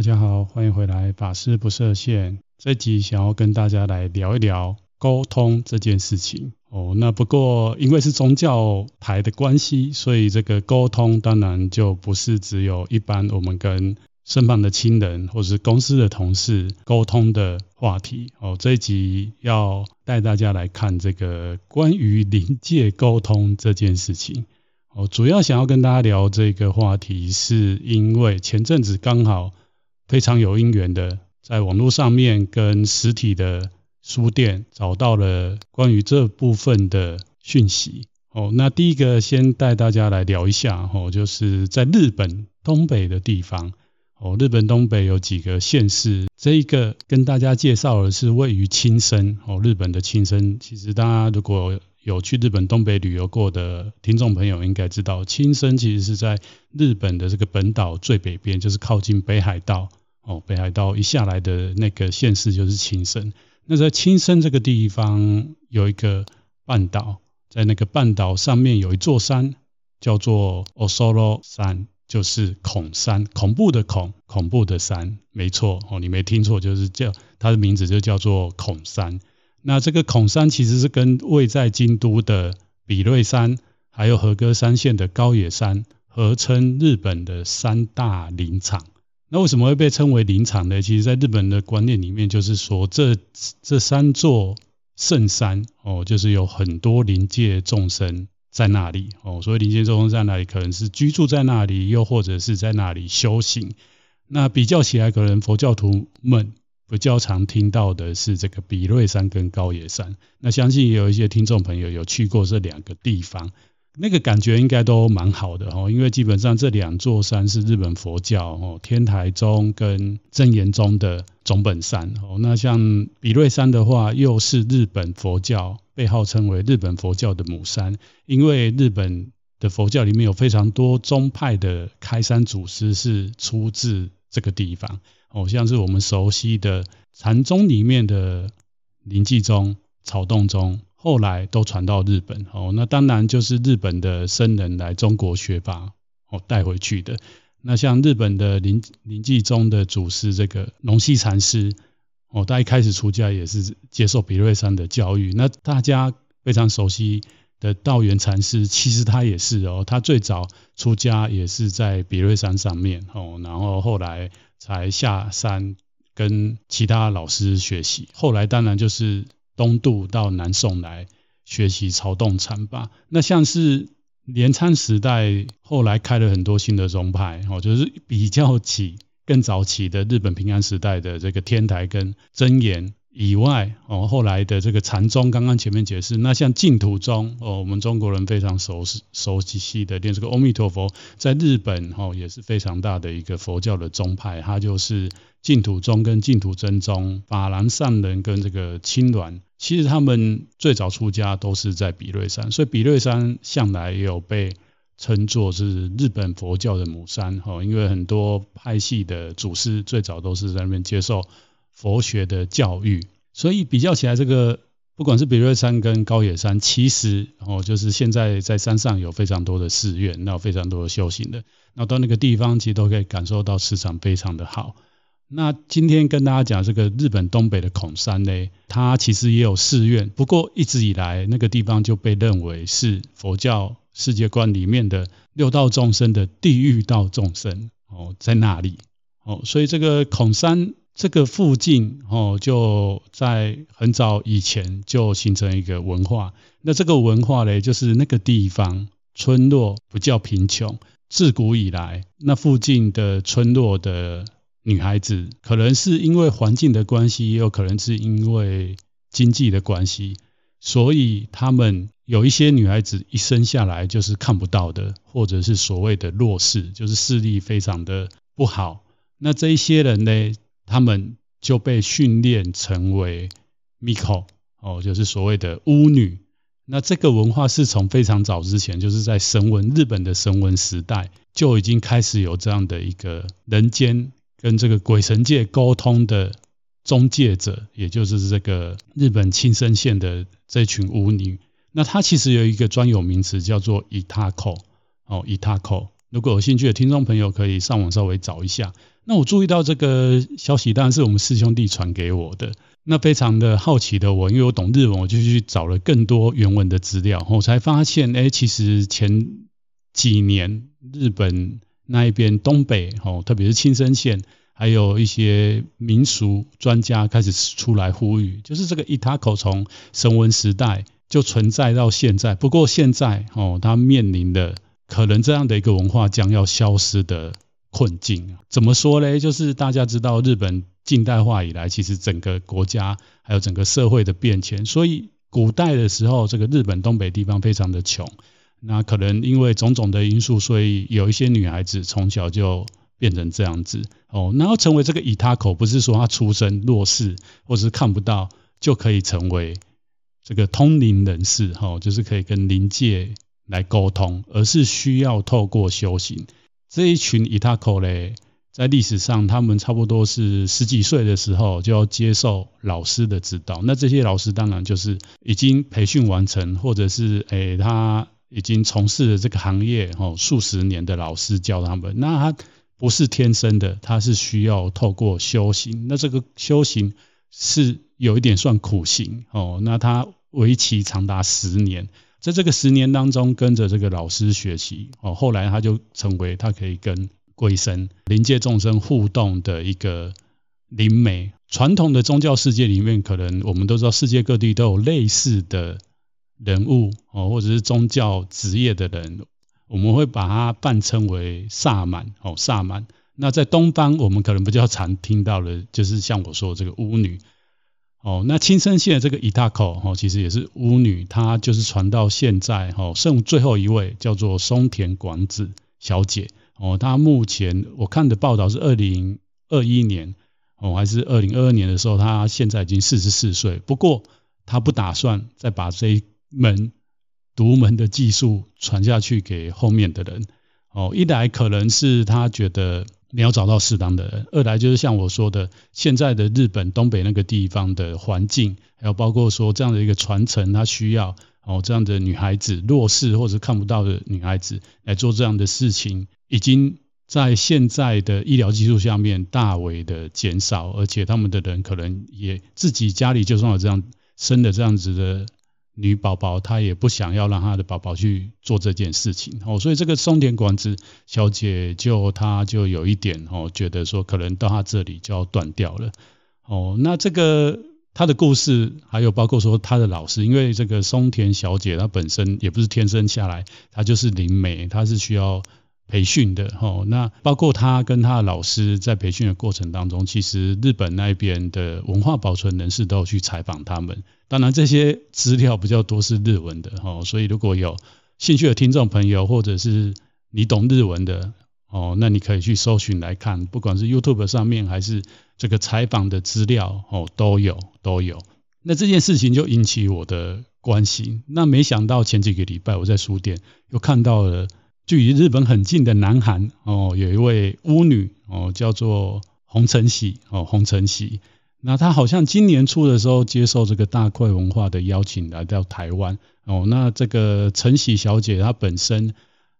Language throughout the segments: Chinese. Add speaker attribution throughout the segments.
Speaker 1: 大家好，欢迎回来，法师不设限。这集想要跟大家来聊一聊沟通这件事情哦。那不过因为是宗教牌的关系，所以这个沟通当然就不是只有一般我们跟身旁的亲人或是公司的同事沟通的话题哦。这一集要带大家来看这个关于临界沟通这件事情哦。主要想要跟大家聊这个话题，是因为前阵子刚好。非常有因缘的，在网络上面跟实体的书店找到了关于这部分的讯息。哦，那第一个先带大家来聊一下，哦，就是在日本东北的地方，哦，日本东北有几个县市，这一个跟大家介绍的是位于青森，哦，日本的青森，其实大家如果有去日本东北旅游过的听众朋友应该知道，青森其实是在日本的这个本岛最北边，就是靠近北海道。哦，北海道一下来的那个县市就是青森。那在青森这个地方有一个半岛，在那个半岛上面有一座山，叫做 Osoro 山，就是恐山，恐怖的恐，恐怖的山，没错哦，你没听错，就是叫它的名字就叫做恐山。那这个恐山其实是跟位在京都的比瑞山，还有和歌山县的高野山合称日本的三大林场。那为什么会被称为林场呢？其实，在日本的观念里面，就是说这这三座圣山哦，就是有很多灵界众生在那里哦。所以灵界众生在那里，可能是居住在那里，又或者是在那里修行。那比较起来，可能佛教徒们比较常听到的是这个比瑞山跟高野山。那相信也有一些听众朋友有去过这两个地方。那个感觉应该都蛮好的哦，因为基本上这两座山是日本佛教哦，天台宗跟真言宗的总本山哦。那像比叡山的话，又是日本佛教被号称为日本佛教的母山，因为日本的佛教里面有非常多宗派的开山祖师是出自这个地方哦，像是我们熟悉的禅宗里面的临济宗、曹洞宗。后来都传到日本哦，那当然就是日本的僧人来中国学法哦带回去的。那像日本的临临济宗的祖师这个龙溪禅师哦，他一开始出家也是接受比瑞山的教育。那大家非常熟悉的道元禅师，其实他也是哦，他最早出家也是在比瑞山上面哦，然后后来才下山跟其他老师学习。后来当然就是。东渡到南宋来学习曹洞禅吧。那像是镰仓时代，后来开了很多新的宗派，哦，就是比较起更早期的日本平安时代的这个天台跟真言以外，哦，后来的这个禅宗，刚刚前面解释，那像净土宗，哦，我们中国人非常熟悉熟悉的，念这个阿弥陀佛，在日本，哦，也是非常大的一个佛教的宗派，它就是。净土宗跟净土真宗，法兰善人跟这个青鸾，其实他们最早出家都是在比瑞山，所以比瑞山向来也有被称作是日本佛教的母山哈，因为很多派系的祖师最早都是在那边接受佛学的教育，所以比较起来，这个不管是比瑞山跟高野山，其实哦，就是现在在山上有非常多的寺院，那有非常多的修行的，那到那个地方其实都可以感受到磁场非常的好。那今天跟大家讲这个日本东北的恐山呢，它其实也有寺院，不过一直以来那个地方就被认为是佛教世界观里面的六道众生的地狱道众生哦，在那里哦，所以这个恐山这个附近哦，就在很早以前就形成一个文化。那这个文化呢，就是那个地方村落不叫贫穷，自古以来那附近的村落的。女孩子可能是因为环境的关系，也有可能是因为经济的关系，所以他们有一些女孩子一生下来就是看不到的，或者是所谓的弱视，就是视力非常的不好。那这一些人呢，他们就被训练成为 Miko 哦，就是所谓的巫女。那这个文化是从非常早之前，就是在神文日本的神文时代就已经开始有这样的一个人间。跟这个鬼神界沟通的中介者，也就是这个日本青森县的这群巫女，那它其实有一个专有名词叫做伊塔口哦，伊塔口如果有兴趣的听众朋友，可以上网稍微找一下。那我注意到这个消息，当然是我们师兄弟传给我的。那非常的好奇的我，因为我懂日文，我就去找了更多原文的资料，我才发现，哎，其实前几年日本那一边东北，哦，特别是青森县，还有一些民俗专家开始出来呼吁，就是这个伊塔口从神文时代就存在到现在。不过现在，哦，它面临的可能这样的一个文化将要消失的困境。怎么说呢？就是大家知道日本。近代化以来，其实整个国家还有整个社会的变迁，所以古代的时候，这个日本东北地方非常的穷。那可能因为种种的因素，所以有一些女孩子从小就变成这样子哦。然后成为这个以他口，不是说她出身弱势或是看不到就可以成为这个通灵人士，哈，就是可以跟灵界来沟通，而是需要透过修行。这一群伊塔口嘞。在历史上，他们差不多是十几岁的时候就要接受老师的指导。那这些老师当然就是已经培训完成，或者是诶他已经从事了这个行业哦数十年的老师教他们。那他不是天生的，他是需要透过修行。那这个修行是有一点算苦行哦。那他为期长达十年，在这个十年当中跟着这个老师学习哦，后来他就成为他可以跟。鬼神、灵界众生互动的一个灵媒，传统的宗教世界里面，可能我们都知道，世界各地都有类似的人物哦，或者是宗教职业的人，我们会把它扮称为萨满哦，萨满。那在东方，我们可能比较常听到的，就是像我说的这个巫女哦。那青森县的这个伊塔口哦，其实也是巫女，她就是传到现在哦，剩最后一位叫做松田广子小姐。哦，她目前我看的报道是二零二一年，哦，还是二零二二年的时候，她现在已经四十四岁。不过她不打算再把这一门独门的技术传下去给后面的人。哦，一来可能是她觉得没有找到适当的人，二来就是像我说的，现在的日本东北那个地方的环境，还有包括说这样的一个传承，它需要哦这样的女孩子弱势或者看不到的女孩子来做这样的事情。已经在现在的医疗技术下面大为的减少，而且他们的人可能也自己家里就算有这样生的这样子的女宝宝，她也不想要让她的宝宝去做这件事情哦，所以这个松田广子小姐就她就有一点哦，觉得说可能到她这里就要断掉了哦。那这个她的故事还有包括说她的老师，因为这个松田小姐她本身也不是天生下来，她就是灵媒，她是需要。培训的哦，那包括他跟他的老师在培训的过程当中，其实日本那边的文化保存人士都有去采访他们。当然这些资料比较多是日文的哦，所以如果有兴趣的听众朋友，或者是你懂日文的哦，那你可以去搜寻来看，不管是 YouTube 上面还是这个采访的资料哦，都有都有。那这件事情就引起我的关心。那没想到前几个礼拜我在书店又看到了。距离日本很近的南韩哦，有一位巫女哦，叫做洪承喜哦，洪承喜。那她好像今年初的时候接受这个大块文化的邀请来到台湾哦。那这个承喜小姐她本身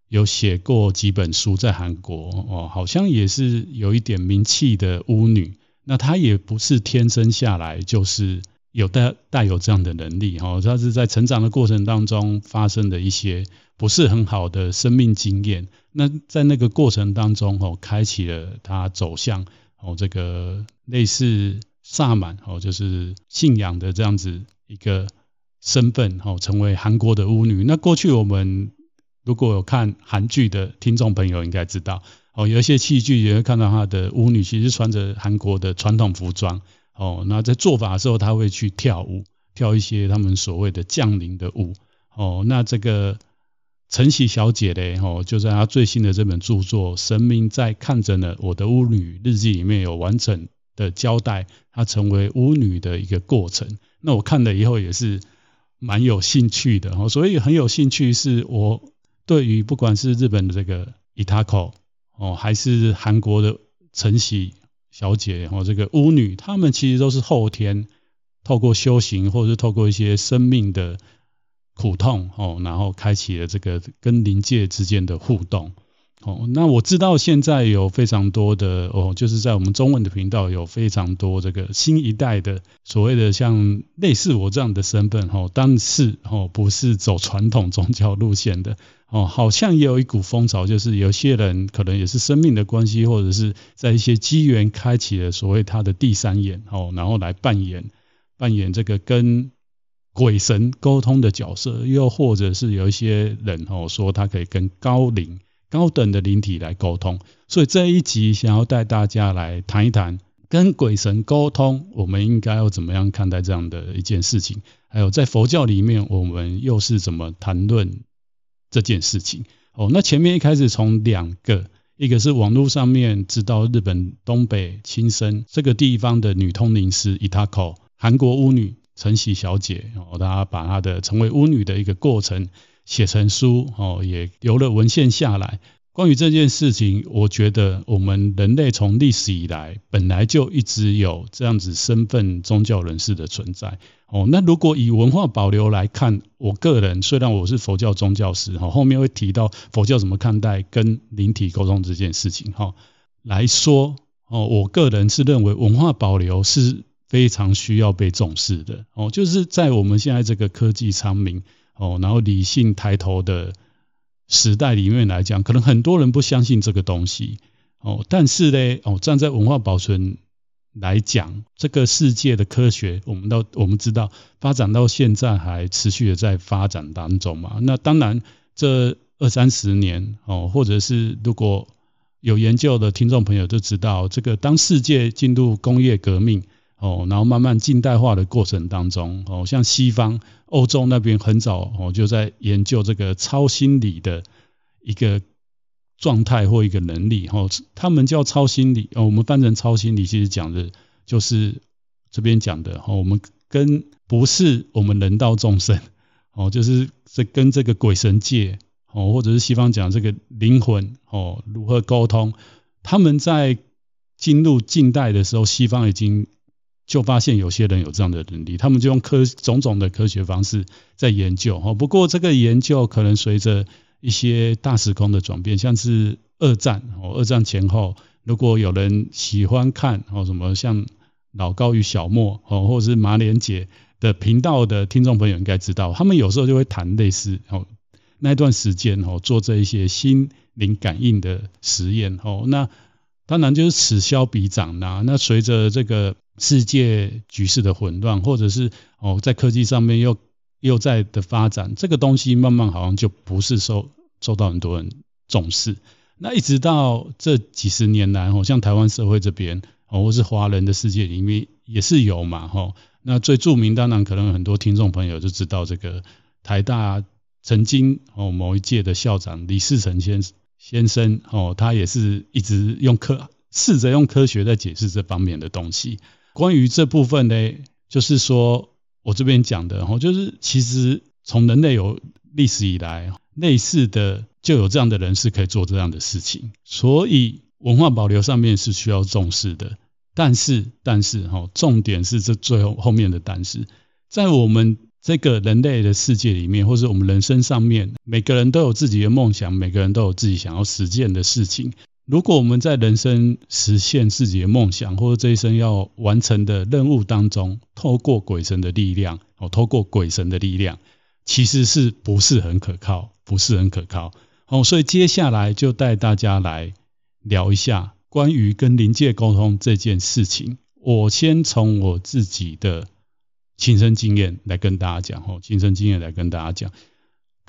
Speaker 1: 有写过几本书在韩国哦，好像也是有一点名气的巫女。那她也不是天生下来就是有带带有这样的能力哦，他是在成长的过程当中发生的一些。不是很好的生命经验，那在那个过程当中哦，开启了他走向哦这个类似萨满哦，就是信仰的这样子一个身份哦，成为韩国的巫女。那过去我们如果有看韩剧的听众朋友应该知道哦，有一些戏剧也会看到他的巫女其实穿着韩国的传统服装哦，那在做法的时候他会去跳舞，跳一些他们所谓的降临的舞哦，那这个。晨喜小姐嘞，吼，就在她最新的这本著作《神明在看着呢》我的巫女日记里面有完整的交代她成为巫女的一个过程。那我看了以后也是蛮有兴趣的，吼，所以很有兴趣是我对于不管是日本的这个伊塔口哦，还是韩国的晨喜小姐哦，这个巫女，她们其实都是后天透过修行，或者是透过一些生命的。苦痛哦，然后开启了这个跟灵界之间的互动哦，那我知道现在有非常多的哦，就是在我们中文的频道有非常多这个新一代的所谓的像类似我这样的身份哦，但是哦不是走传统宗教路线的哦，好像也有一股风潮，就是有些人可能也是生命的关系，或者是在一些机缘开启了所谓他的第三眼哦，然后来扮演扮演这个跟鬼神沟通的角色，又或者是有一些人哦说他可以跟高龄。高等的灵体来沟通，所以这一集想要带大家来谈一谈跟鬼神沟通，我们应该要怎么样看待这样的一件事情？还有在佛教里面，我们又是怎么谈论这件事情？哦，那前面一开始从两个，一个是网络上面知道日本东北青森这个地方的女通灵师伊塔口韩国巫女陈喜小姐，哦，她把她的成为巫女的一个过程。写成书哦，也留了文献下来。关于这件事情，我觉得我们人类从历史以来本来就一直有这样子身份宗教人士的存在哦。那如果以文化保留来看，我个人虽然我是佛教宗教师哈，后面会提到佛教怎么看待跟灵体沟通这件事情哈来说哦，我个人是认为文化保留是非常需要被重视的哦，就是在我们现在这个科技昌明。哦，然后理性抬头的时代里面来讲，可能很多人不相信这个东西。哦，但是呢，哦，站在文化保存来讲，这个世界的科学，我们都我们知道，发展到现在还持续的在发展当中嘛。那当然，这二三十年，哦，或者是如果有研究的听众朋友都知道，这个当世界进入工业革命。哦，然后慢慢近代化的过程当中，哦，像西方、欧洲那边很早哦就在研究这个超心理的一个状态或一个能力，哦，他们叫超心理，哦，我们翻成超心理，其实讲的就是这边讲的，哦，我们跟不是我们人道众生，哦，就是这跟这个鬼神界，哦，或者是西方讲这个灵魂，哦，如何沟通？他们在进入近代的时候，西方已经。就发现有些人有这样的能力，他们就用科种种的科学方式在研究哈。不过这个研究可能随着一些大时空的转变，像是二战哦，二战前后，如果有人喜欢看哦什么像老高与小莫哦，或者是马连姐的频道的听众朋友应该知道，他们有时候就会谈类似哦那段时间哦做这一些心灵感应的实验哦，那当然就是此消彼长啦。那随着这个。世界局势的混乱，或者是哦，在科技上面又又在的发展，这个东西慢慢好像就不是受受到很多人重视。那一直到这几十年来，哦，像台湾社会这边，哦，或是华人的世界里面也是有嘛，吼。那最著名，当然可能很多听众朋友就知道这个台大曾经哦某一届的校长李世成先先生，哦，他也是一直用科试着用科学在解释这方面的东西。关于这部分呢，就是说我这边讲的，就是其实从人类有历史以来，类似的就有这样的人是可以做这样的事情，所以文化保留上面是需要重视的。但是，但是哈，重点是这最后后面的但是，在我们这个人类的世界里面，或者我们人生上面，每个人都有自己的梦想，每个人都有自己想要实践的事情。如果我们在人生实现自己的梦想，或者这一生要完成的任务当中，透过鬼神的力量，哦，透过鬼神的力量，其实是不是很可靠？不是很可靠。哦，所以接下来就带大家来聊一下关于跟灵界沟通这件事情。我先从我自己的亲身经验来跟大家讲，哦，亲身经验来跟大家讲。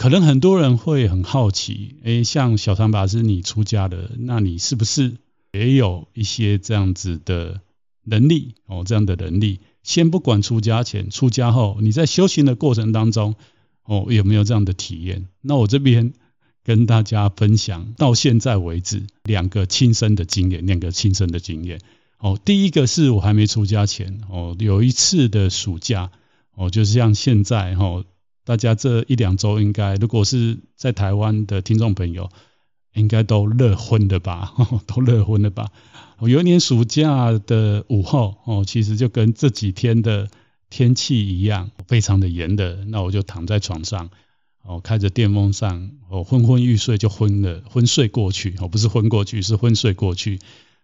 Speaker 1: 可能很多人会很好奇，诶，像小唐法师你出家的，那你是不是也有一些这样子的能力哦？这样的能力，先不管出家前、出家后，你在修行的过程当中哦，有没有这样的体验？那我这边跟大家分享到现在为止两个亲身的经验，两个亲身的经验。哦，第一个是我还没出家前哦，有一次的暑假哦，就是像现在哦。大家这一两周应该，如果是在台湾的听众朋友，应该都热昏了吧？都热昏了吧？有一年暑假的午后，哦，其实就跟这几天的天气一样，非常的炎热。那我就躺在床上，哦，开着电风扇，哦，昏昏欲睡就昏了，昏睡过去，哦，不是昏过去，是昏睡过去。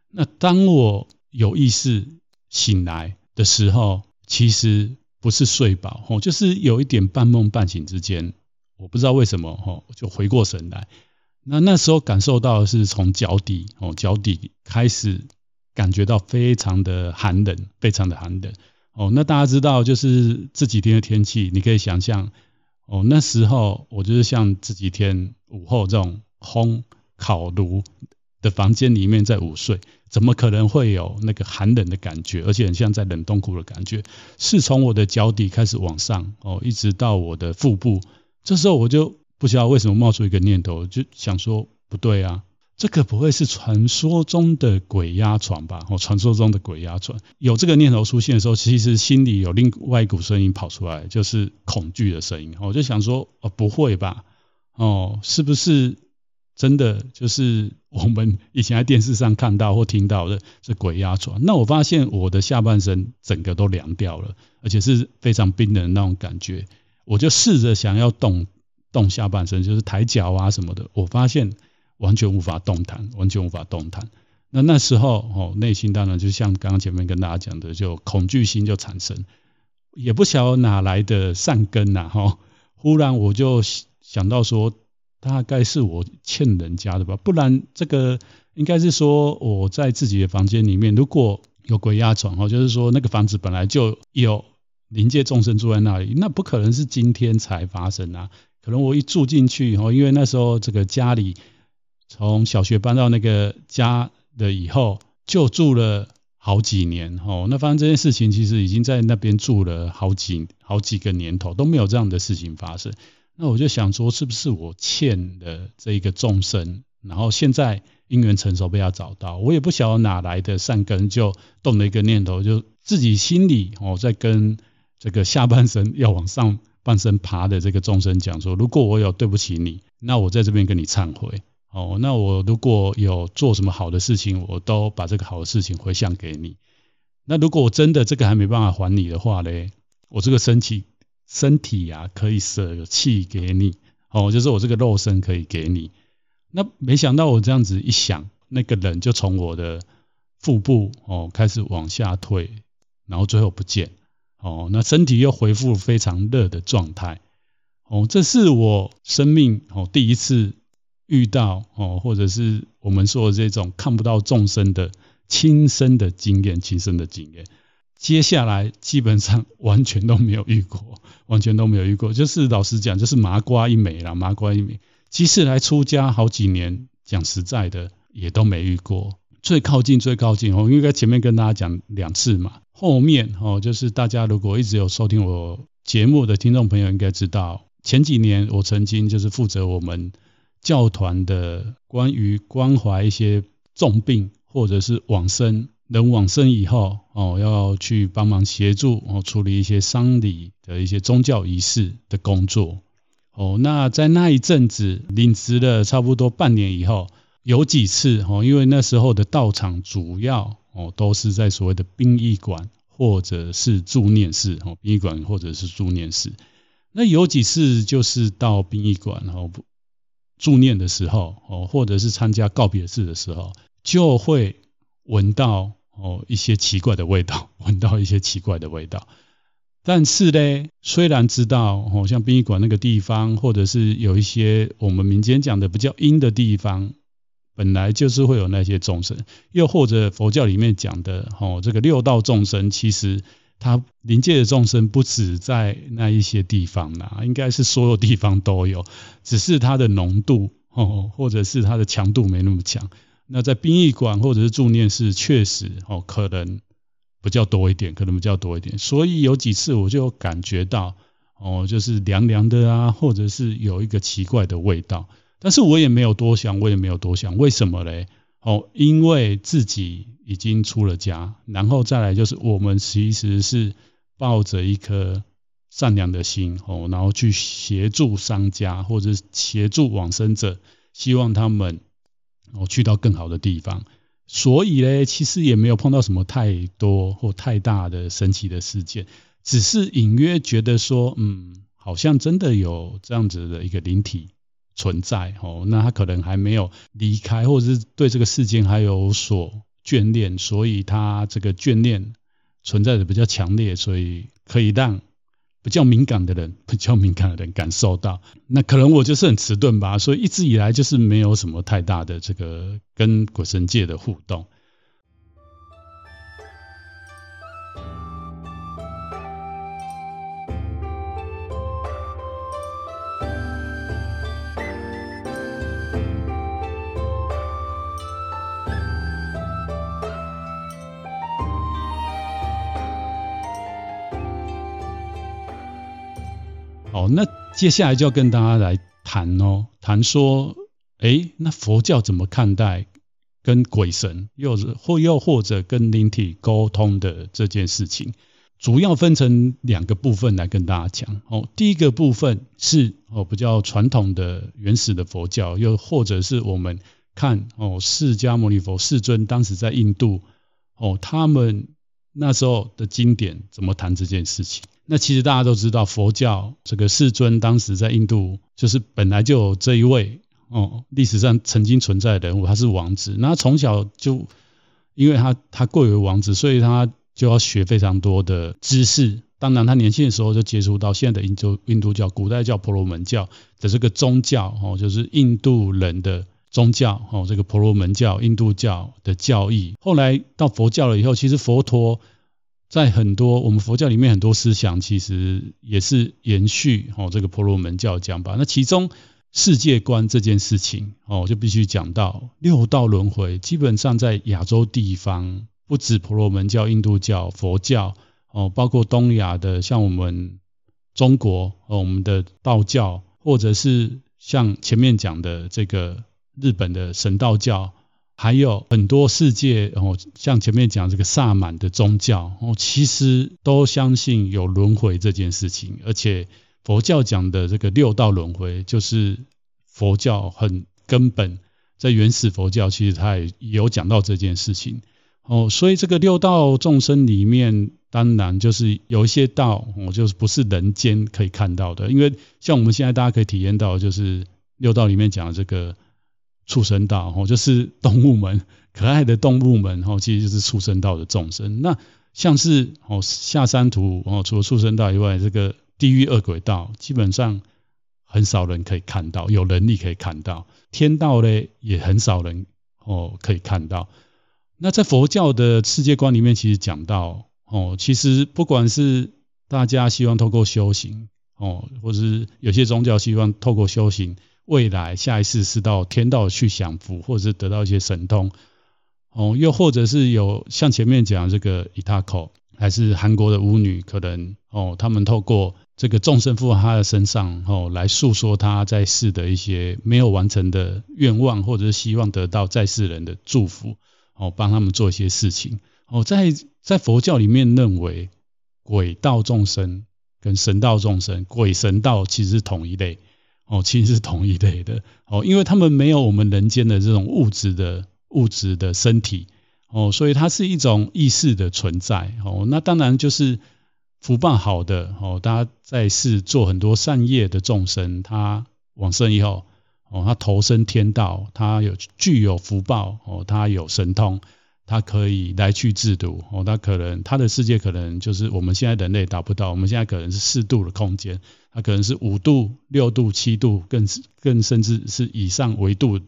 Speaker 1: 那当我有意识醒来的时候，其实不是睡饱，哦，就是有一点半梦半醒之间，我不知道为什么，哦，就回过神来。那那时候感受到的是从脚底，哦，脚底开始感觉到非常的寒冷，非常的寒冷。哦，那大家知道，就是这几天的天气，你可以想象，哦，那时候我就是像这几天午后这种烘烤炉的房间里面在午睡，怎么可能会有那个寒冷的感觉，而且很像在冷冻库的感觉，是从我的脚底开始往上，哦，一直到我的腹部，这时候我就不知道为什么冒出一个念头，就想说不对啊。这个不会是传说中的鬼压床吧？哦，传说中的鬼压床，有这个念头出现的时候，其实心里有另外一股声音跑出来，就是恐惧的声音。我就想说，哦，不会吧？哦，是不是真的就是我们以前在电视上看到或听到的是鬼压床？那我发现我的下半身整个都凉掉了，而且是非常冰冷的那种感觉。我就试着想要动动下半身，就是抬脚啊什么的，我发现。完全无法动弹，完全无法动弹。那那时候哦，内心当然就像刚刚前面跟大家讲的，就恐惧心就产生，也不晓得哪来的善根呐哈。忽然我就想到说，大概是我欠人家的吧，不然这个应该是说我在自己的房间里面，如果有鬼压床哦，就是说那个房子本来就有灵界众生住在那里，那不可能是今天才发生啊。可能我一住进去哦，因为那时候这个家里。从小学搬到那个家的以后，就住了好几年哦。那发生这件事情，其实已经在那边住了好几好几个年头，都没有这样的事情发生。那我就想说，是不是我欠的这一个众生，然后现在因缘成熟被他找到，我也不晓得哪来的善根，就动了一个念头，就自己心里哦，在跟这个下半身要往上半身爬的这个众生讲说，如果我有对不起你，那我在这边跟你忏悔。哦，那我如果有做什么好的事情，我都把这个好的事情回向给你。那如果我真的这个还没办法还你的话嘞，我这个身体身体呀、啊、可以舍弃给你，哦，就是我这个肉身可以给你。那没想到我这样子一想，那个人就从我的腹部哦开始往下退，然后最后不见。哦，那身体又恢复非常热的状态。哦，这是我生命哦第一次。遇到哦，或者是我们说的这种看不到众生的亲身的经验，亲身的经验，接下来基本上完全都没有遇过，完全都没有遇过。就是老实讲，就是麻瓜一枚啦，麻瓜一枚。即使来出家好几年，讲实在的，也都没遇过。最靠近，最靠近哦，应该前面跟大家讲两次嘛，后面哦，就是大家如果一直有收听我节目的听众朋友，应该知道前几年我曾经就是负责我们。教团的关于关怀一些重病或者是往生人往生以后哦，要去帮忙协助哦处理一些丧礼的一些宗教仪式的工作哦。那在那一阵子领职了差不多半年以后，有几次哦，因为那时候的道场主要哦都是在所谓的殡仪馆或者是助念室哦，殡仪馆或者是助念室。那有几次就是到殡仪馆然后不。助念的时候，哦，或者是参加告别式的时候，就会闻到哦一些奇怪的味道，闻到一些奇怪的味道。但是呢，虽然知道哦，像殡仪馆那个地方，或者是有一些我们民间讲的比较阴的地方，本来就是会有那些众生，又或者佛教里面讲的哦，这个六道众生，其实。他临界的众生不止在那一些地方啦，应该是所有地方都有，只是它的浓度哦，或者是它的强度没那么强。那在殡仪馆或者是助念室，确实哦，可能比较多一点，可能比较多一点。所以有几次我就感觉到哦，就是凉凉的啊，或者是有一个奇怪的味道。但是我也没有多想，我也没有多想，为什么嘞？哦，因为自己。已经出了家，然后再来就是我们其实是抱着一颗善良的心哦，然后去协助商家或者协助往生者，希望他们哦去到更好的地方。所以呢，其实也没有碰到什么太多或太大的神奇的事件，只是隐约觉得说，嗯，好像真的有这样子的一个灵体存在哦，那他可能还没有离开，或者是对这个世间还有所眷恋，所以他这个眷恋存在的比较强烈，所以可以让比较敏感的人，比较敏感的人感受到。那可能我就是很迟钝吧，所以一直以来就是没有什么太大的这个跟鬼神界的互动。那接下来就要跟大家来谈哦，谈说，诶，那佛教怎么看待跟鬼神，又或又或者跟灵体沟通的这件事情？主要分成两个部分来跟大家讲。哦，第一个部分是哦比较传统的原始的佛教，又或者是我们看哦释迦牟尼佛世尊当时在印度哦，他们那时候的经典怎么谈这件事情？那其实大家都知道，佛教这个世尊当时在印度，就是本来就有这一位哦，历史上曾经存在的人物，他是王子。那他从小就，因为他他贵为王子，所以他就要学非常多的知识。当然，他年轻的时候就接触到现在的印度印度教，古代叫婆罗门教的这个宗教哦，就是印度人的宗教哦，这个婆罗门教、印度教的教义。后来到佛教了以后，其实佛陀。在很多我们佛教里面，很多思想其实也是延续哦这个婆罗门教讲法。那其中世界观这件事情哦，就必须讲到六道轮回。基本上在亚洲地方，不止婆罗门教、印度教、佛教哦，包括东亚的像我们中国哦，我们的道教，或者是像前面讲的这个日本的神道教。还有很多世界哦，像前面讲这个萨满的宗教哦，其实都相信有轮回这件事情，而且佛教讲的这个六道轮回，就是佛教很根本，在原始佛教其实它也有讲到这件事情哦，所以这个六道众生里面，当然就是有一些道哦，就是不是人间可以看到的，因为像我们现在大家可以体验到，就是六道里面讲的这个。畜生道哦，就是动物们，可爱的动物们哦，其实就是畜生道的众生。那像是哦下三途哦，除了畜生道以外，这个地狱恶鬼道基本上很少人可以看到，有能力可以看到。天道呢，也很少人哦可以看到。那在佛教的世界观里面，其实讲到哦，其实不管是大家希望透过修行哦，或是有些宗教希望透过修行。未来下一世是到天道去享福，或者是得到一些神通，哦，又或者是有像前面讲这个伊塔口，还是韩国的巫女，可能哦，他们透过这个众生附在他的身上，哦，来诉说他在世的一些没有完成的愿望，或者是希望得到在世人的祝福，哦，帮他们做一些事情，哦，在在佛教里面认为鬼道众生跟神道众生，鬼神道其实是同一类。哦，其实是同一类的哦，因为他们没有我们人间的这种物质的物质的身体哦，所以它是一种意识的存在哦。那当然就是福报好的哦，大家在世做很多善业的众生，他往生以后哦，他投生天道，他有具有福报哦，他有神通。他可以来去自度哦，他可能他的世界可能就是我们现在人类达不到，我们现在可能是四度的空间，那可能是五度、六度、七度，更更甚至是以上维度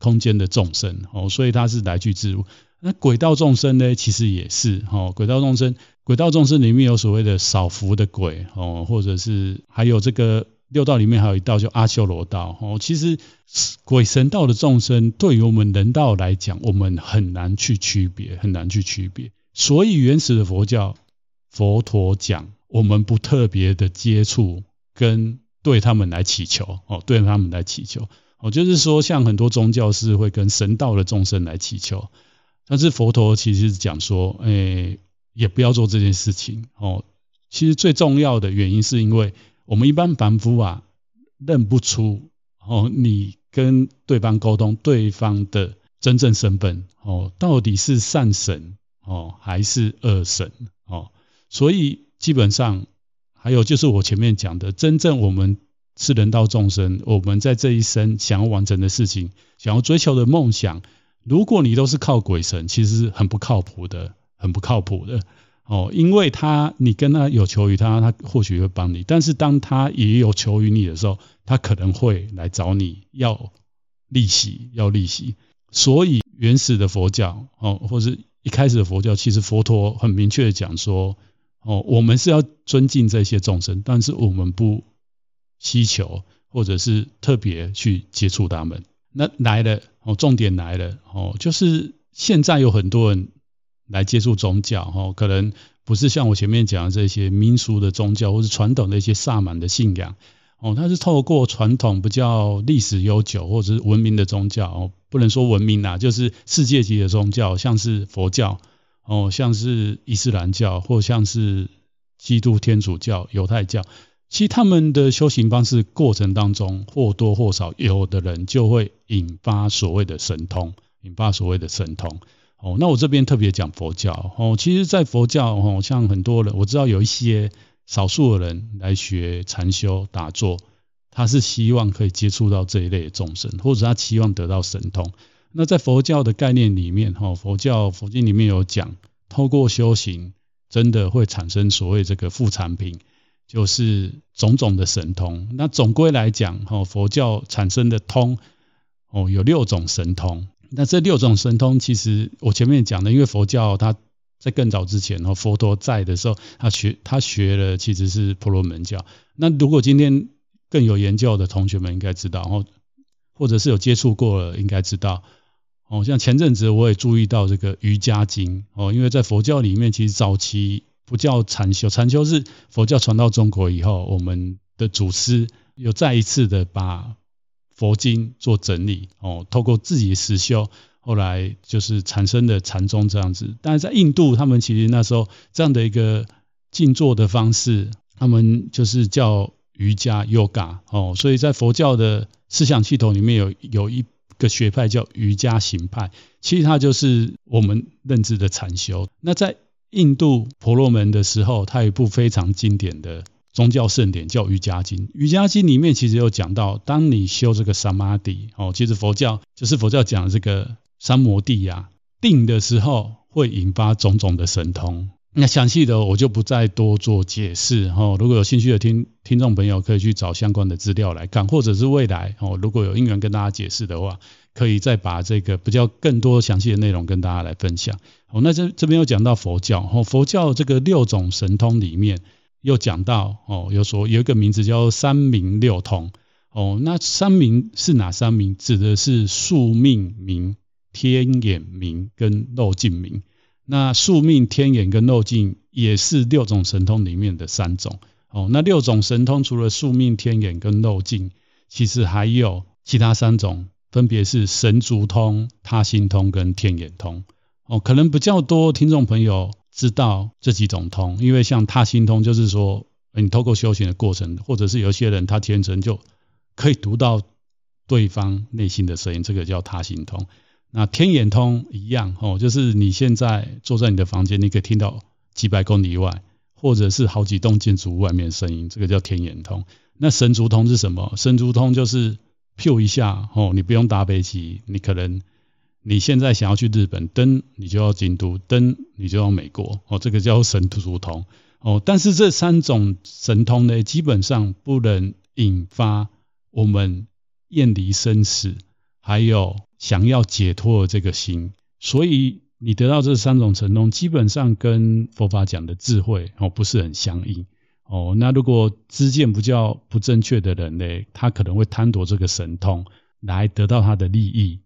Speaker 1: 空间的众生哦，所以它是来去自如。那鬼道众生呢，其实也是哦，鬼道众生，鬼道众生里面有所谓的少福的鬼哦，或者是还有这个。六道里面还有一道叫阿修罗道哦，其实鬼神道的众生对于我们人道来讲，我们很难去区别，很难去区别。所以原始的佛教，佛陀讲，我们不特别的接触跟对他们来祈求哦，对他们来祈求哦，就是说像很多宗教是会跟神道的众生来祈求，但是佛陀其实是讲说，诶，也不要做这件事情哦。其实最重要的原因是因为。我们一般凡夫啊，认不出哦，你跟对方沟通，对方的真正身份哦，到底是善神哦，还是恶神哦？所以基本上还有就是我前面讲的，真正我们是人道众生，我们在这一生想要完成的事情，想要追求的梦想，如果你都是靠鬼神，其实很不靠谱的，很不靠谱的哦，因为他你跟他有求于他，他或许会帮你，但是当他也有求于你的时候，他可能会来找你要利息，要利息。所以原始的佛教哦，或是一开始的佛教，其实佛陀很明确的讲说，哦，我们是要尊敬这些众生，但是我们不希求或者是特别去接触他们。那来了哦，重点来了哦，就是现在有很多人来接触宗教哦，可能不是像我前面讲的这些民俗的宗教，或是传统的一些萨满的信仰哦，它是透过传统比较历史悠久或者是文明的宗教哦。不能说文明呐，就是世界级的宗教，像是佛教哦，像是伊斯兰教，或像是基督天主教、犹太教，其实他们的修行方式过程当中，或多或少有的人就会引发所谓的神通，引发所谓的神通。哦，那我这边特别讲佛教哦，其实，在佛教哦，像很多人我知道有一些少数的人来学禅修打坐。他是希望可以接触到这一类的众生，或者他期望得到神通。那在佛教的概念里面，哈，佛教佛经里面有讲，透过修行，真的会产生所谓这个副产品，就是种种的神通。那总归来讲，哈，佛教产生的通，哦，有六种神通。那这六种神通，其实我前面讲的，因为佛教它在更早之前，哈，佛陀在的时候，他学他学了其实是婆罗门教。那如果今天更有研究的同学们应该知道，哦，或者是有接触过了，应该知道，哦，像前阵子我也注意到这个瑜伽经，哦，因为在佛教里面，其实早期不叫禅修，禅修是佛教传到中国以后，我们的祖师又再一次的把佛经做整理，哦，透过自己的实修，后来就是产生的禅宗这样子。但是在印度，他们其实那时候这样的一个静坐的方式，他们就是叫。瑜伽 Yoga 哦，所以在佛教的思想系统里面有有一个学派叫瑜伽行派，其实它就是我们认知的禅修。那在印度婆罗门的时候，它有一部非常经典的宗教圣典叫《瑜伽经》。《瑜伽经》里面其实有讲到，当你修这个 Samadhi 哦，其实佛教就是佛教讲的这个三摩地呀，定的时候会引发种种的神通。那详细的我就不再多做解释哈，如果有兴趣的听听众朋友可以去找相关的资料来看，或者是未来哦，如果有因缘跟大家解释的话，可以再把这个比较更多详细的内容跟大家来分享。哦，那这这边又讲到佛教哦，佛教这个六种神通里面又讲到哦，有说有一个名字叫三明六通哦，那三明是哪三明？指的是宿命明、天眼明跟漏尽明。那宿命、天眼跟漏尽也是六种神通里面的三种哦。那六种神通除了宿命、天眼跟漏尽，其实还有其他三种，分别是神足通、他心通跟天眼通哦。可能比较多听众朋友知道这几种通，因为像他心通就是说，你透过修行的过程，或者是有些人他天生就可以读到对方内心的声音，这个叫他心通。那天眼通一样哦，就是你现在坐在你的房间，你可以听到几百公里以外，或者是好几栋建筑物外面的声音，这个叫天眼通。那神足通是什么？神足通就是咻一下哦，你不用搭飞机，你可能你现在想要去日本，登你就要京都，登你就要美国哦，这个叫神足通哦。但是这三种神通呢，基本上不能引发我们厌离生死，还有。想要解脱的这个心，所以你得到这三种神通，基本上跟佛法讲的智慧哦不是很相应哦。那如果知见不较不正确的人呢，他可能会贪夺这个神通来得到他的利益，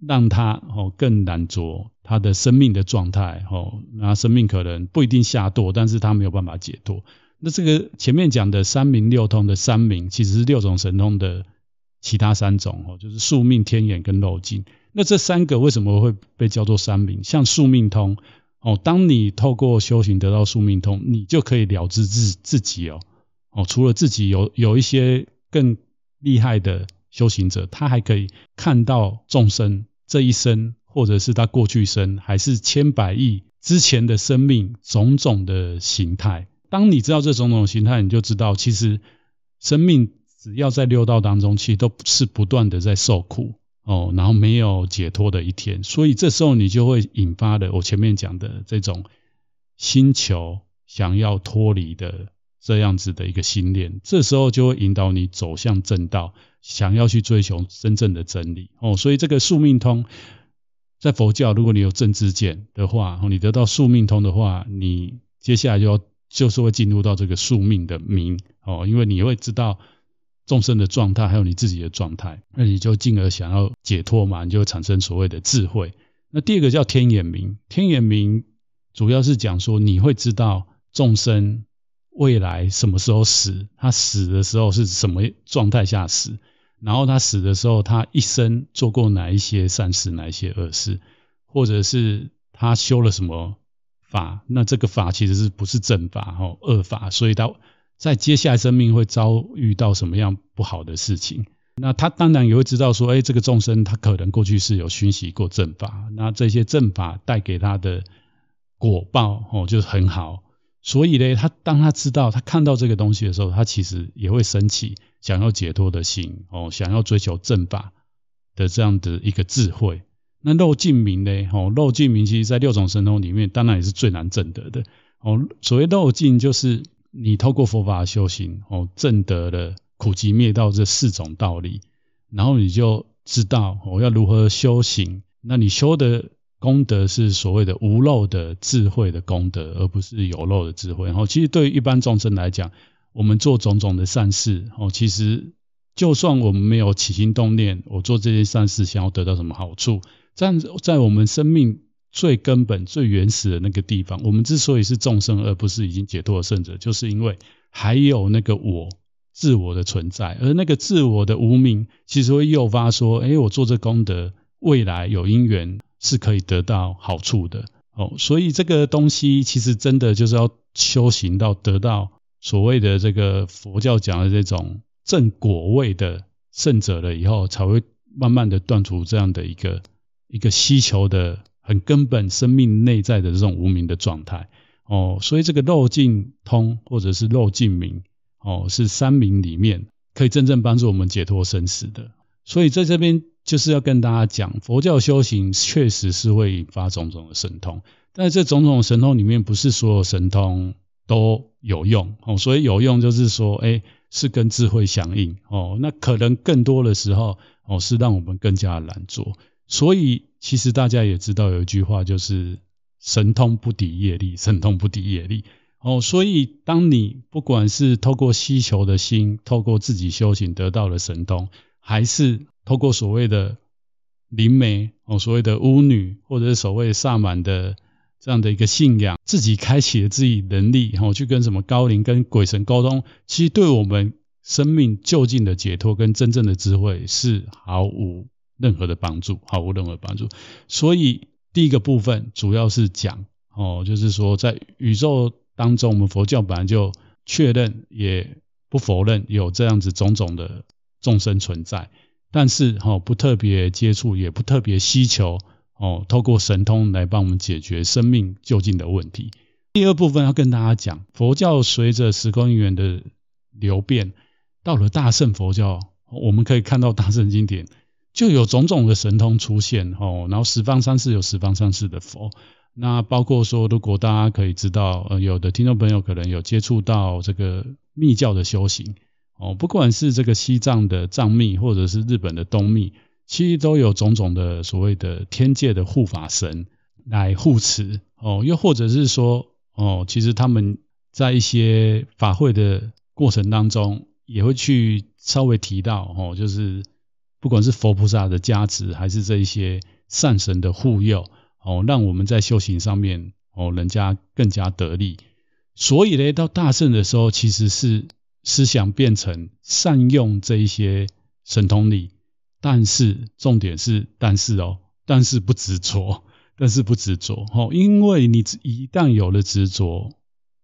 Speaker 1: 让他哦更难着他的生命的状态哦。那生命可能不一定下堕，但是他没有办法解脱。那这个前面讲的三明六通的三明，其实是六种神通的。其他三种哦，就是宿命、天眼跟漏尽。那这三个为什么会被叫做三明？像宿命通哦，当你透过修行得到宿命通，你就可以了知自自己哦哦。除了自己有有一些更厉害的修行者，他还可以看到众生这一生，或者是他过去生，还是千百亿之前的生命种种的形态。当你知道这种种形态，你就知道其实生命只要在六道当中，其实都是不断的在受苦哦，然后没有解脱的一天。所以这时候你就会引发的我前面讲的这种心求想要脱离的这样子的一个心念，这时候就会引导你走向正道，想要去追求真正的真理哦。所以这个宿命通。在佛教，如果你有正知见的话，你得到宿命通的话，你接下来就要就是会进入到这个宿命的明哦，因为你会知道众生的状态，还有你自己的状态，那你就进而想要解脱嘛，你就产生所谓的智慧。那第二个叫天眼明，天眼明主要是讲说你会知道众生未来什么时候死，他死的时候是什么状态下死。然后他死的时候，他一生做过哪一些善事，哪一些恶事，或者是他修了什么法？那这个法其实是不是正法哦，恶法，所以他在接下来生命会遭遇到什么样不好的事情？那他当然也会知道说，哎，这个众生他可能过去是有熏习过正法，那这些正法带给他的果报哦，就是很好。所以呢，他当他知道他看到这个东西的时候，他其实也会升起想要解脱的心哦，想要追求正法的这样的一个智慧。那漏尽明呢？哦，漏尽明其实在六种神通里面，当然也是最难证得的哦。所谓漏尽，就是你透过佛法修行哦，证得了苦集灭道这四种道理，然后你就知道我、哦、要如何修行。那你修的。功德是所谓的无漏的智慧的功德，而不是有漏的智慧。然后，其实对于一般众生来讲，我们做种种的善事，哦，其实就算我们没有起心动念，我做这些善事想要得到什么好处，在在我们生命最根本、最原始的那个地方，我们之所以是众生，而不是已经解脱的圣者，就是因为还有那个我自我的存在，而那个自我的无明，其实会诱发说，哎，我做这功德，未来有因缘。是可以得到好处的哦，所以这个东西其实真的就是要修行到得到所谓的这个佛教讲的这种正果位的圣者了以后，才会慢慢的断除这样的一个一个希求的根本生命内在的这种无明的状态哦，所以这个漏尽通或者是漏尽明哦，是三明里面可以真正帮助我们解脱生死的，所以在这边。就是要跟大家讲，佛教修行确实是会引发种种的神通，但这种种神通里面不是所有神通都有用哦，所以有用就是说，哎，是跟智慧相应哦，那可能更多的时候哦是让我们更加难做。所以其实大家也知道有一句话就是神通不敌业力，神通不敌业力。哦，所以当你不管是透过希求的心，透过自己修行得到了神通，还是透过所谓的灵媒哦，所谓的巫女，或者是所谓萨满的这样的一个信仰，自己开启了自己能力，然后去跟什么高灵、跟鬼神沟通，其实对我们生命就近的解脱跟真正的智慧是毫无任何的帮助，毫无任何帮助。所以第一个部分主要是讲哦，就是说在宇宙当中，我们佛教本来就确认，也不否认有这样子种种的。众生存在，但是哈不特别接触，也不特别希求哦，透过神通来帮我们解决生命究竟的问题。第二部分要跟大家讲，佛教随着时空因缘的流变，到了大乘佛教，我们可以看到大乘经典就有种种的神通出现哦，然后十方三世有十方三世的佛，那包括说，如果大家可以知道，呃，有的听众朋友可能有接触到这个密教的修行。哦，不管是这个西藏的藏密，或者是日本的东密，其实都有种种的所谓的天界的护法神来护持。哦，又或者是说，哦，其实他们在一些法会的过程当中，也会去稍微提到，哦，就是不管是佛菩萨的加持，还是这一些善神的护佑，哦，让我们在修行上面，哦，人家更加得力。所以呢，到大圣的时候，其实是。思想变成善用这一些神通力，但是重点是但是哦，但是不执着，但是不执着哦，因为你一旦有了执着，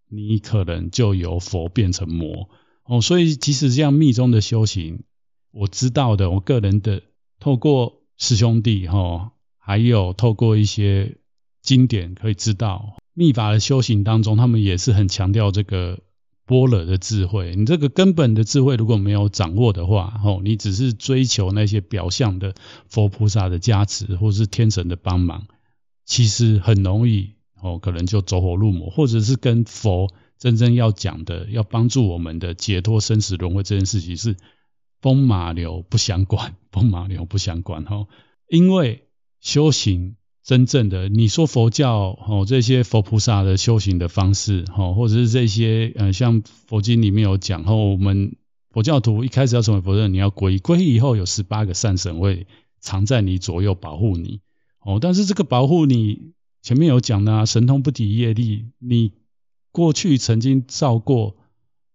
Speaker 1: 你可能就由佛变成魔哦，所以即使这样密宗的修行，我知道的，我个人的透过师兄弟哈，还有透过一些经典可以知道，密法的修行当中，他们也是很强调这个般若的智慧。你这个根本的智慧如果没有掌握的话，哦，你只是追求那些表象的佛菩萨的加持或是天神的帮忙，其实很容易哦，可能就走火入魔，或者是跟佛真正要讲的、要帮助我们的解脱生死轮回这件事情是风马牛不相关，风马牛不相关哈，因为修行。真正的你说佛教哦，这些佛菩萨的修行的方式哦，或者是这些呃，像佛经里面有讲哦，我们佛教徒一开始要成为佛人，你要皈依，皈依以后有十八个善神会藏在你左右保护你哦。但是这个保护你前面有讲的啊，神通不抵业力，你过去曾经造过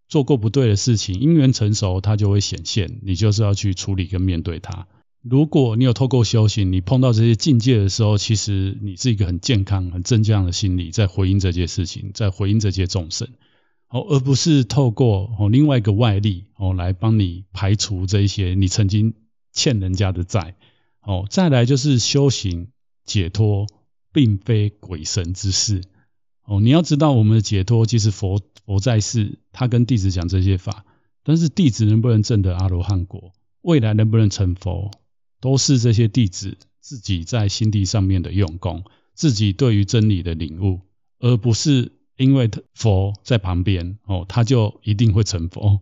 Speaker 1: 做过不对的事情，因缘成熟，它就会显现，你就是要去处理跟面对它。如果你有透过修行，你碰到这些境界的时候，其实你是一个很健康、很正向的心理，在回应这件事情，在回应这些众生，哦，而不是透过哦另外一个外力哦来帮你排除这一些你曾经欠人家的债，哦，再来就是修行解脱，并非鬼神之事，哦，你要知道我们的解脱，即使佛佛在世，他跟弟子讲这些法，但是弟子能不能证得阿罗汉果，未来能不能成佛？都是这些弟子自己在心地上面的用功，自己对于真理的领悟，而不是因为佛在旁边哦，他就一定会成佛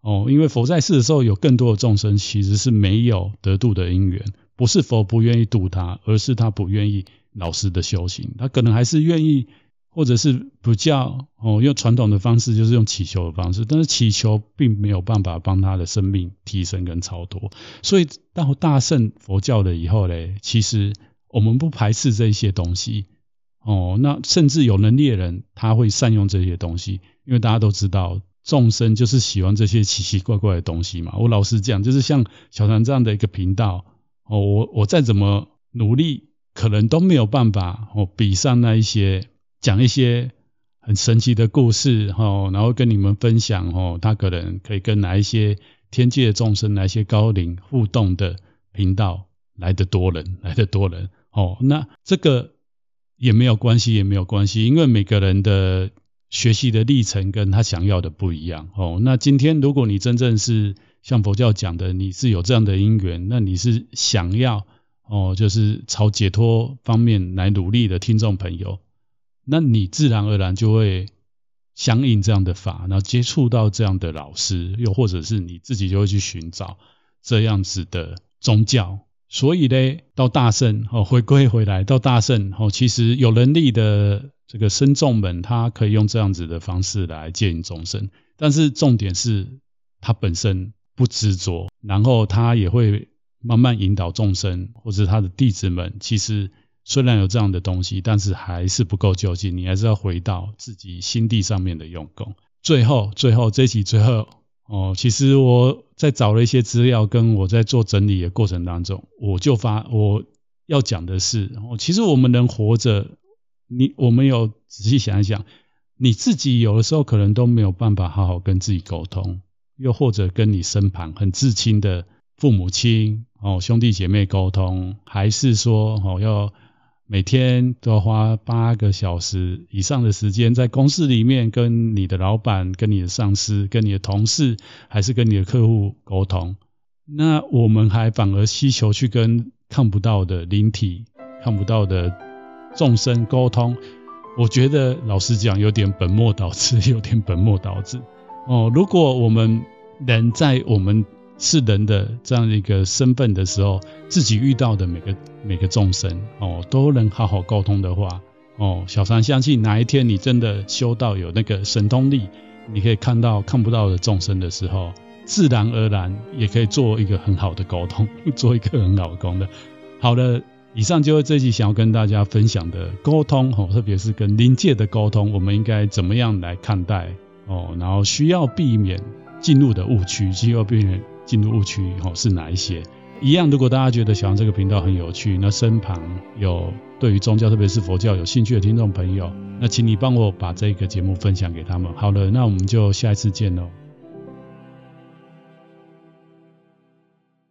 Speaker 1: 哦。因为佛在世的时候，有更多的众生其实是没有得度的因缘，不是佛不愿意度他，而是他不愿意老实的修行，他可能还是愿意。或者是不叫哦，用传统的方式，就是用祈求的方式，但是祈求并没有办法帮他的生命提升跟超脱。所以到大圣佛教了以后嘞，其实我们不排斥这些东西哦。那甚至有能力的人，他会善用这些东西，因为大家都知道众生就是喜欢这些奇奇怪怪的东西嘛。我老实讲，就是像小禅这样的一个频道哦，我我再怎么努力，可能都没有办法哦比上那一些。讲一些很神奇的故事，哈，然后跟你们分享，哦，他可能可以跟哪一些天界众生、哪一些高灵互动的频道来得多人，来得多人，哦，那这个也没有关系，也没有关系，因为每个人的学习的历程跟他想要的不一样，哦，那今天如果你真正是像佛教讲的，你是有这样的因缘，那你是想要，哦，就是朝解脱方面来努力的听众朋友。那你自然而然就会相应这样的法，然后接触到这样的老师，又或者是你自己就会去寻找这样子的宗教。所以呢，到大圣哦，回归回来到大圣哦，其实有能力的这个僧众们，他可以用这样子的方式来接引众生。但是重点是他本身不执着，然后他也会慢慢引导众生，或者他的弟子们，其实。虽然有这样的东西，但是还是不够究竟，你还是要回到自己心地上面的用功。最后，最后这一集最后哦，其实我在找了一些资料，跟我在做整理的过程当中，我就发我要讲的是，其实我们能活着，你我们有仔细想一想，你自己有的时候可能都没有办法好好跟自己沟通，又或者跟你身旁很至亲的父母亲哦兄弟姐妹沟通，还是说哦要。每天都要花八个小时以上的时间在公司里面跟你的老板、跟你的上司、跟你的同事，还是跟你的客户沟通。那我们还反而希求去跟看不到的灵体、看不到的众生沟通。我觉得老实讲，有点本末倒置，有点本末倒置。哦，如果我们能在我们是人的这样一个身份的时候，自己遇到的每个每个众生哦，都能好好沟通的话哦，小三相信哪一天你真的修到有那个神通力，你可以看到看不到的众生的时候，自然而然也可以做一个很好的沟通，做一个很好的沟通。好了，以上就是这集想要跟大家分享的沟通哦，特别是跟灵界的沟通，我们应该怎么样来看待哦，然后需要避免进入的误区，需要避免。进入误区以后是哪一些？一样，如果大家觉得小杨这个频道很有趣，那身旁有对于宗教，特别是佛教有兴趣的听众朋友，那请你帮我把这个节目分享给他们。好了，那我们就下一次见喽。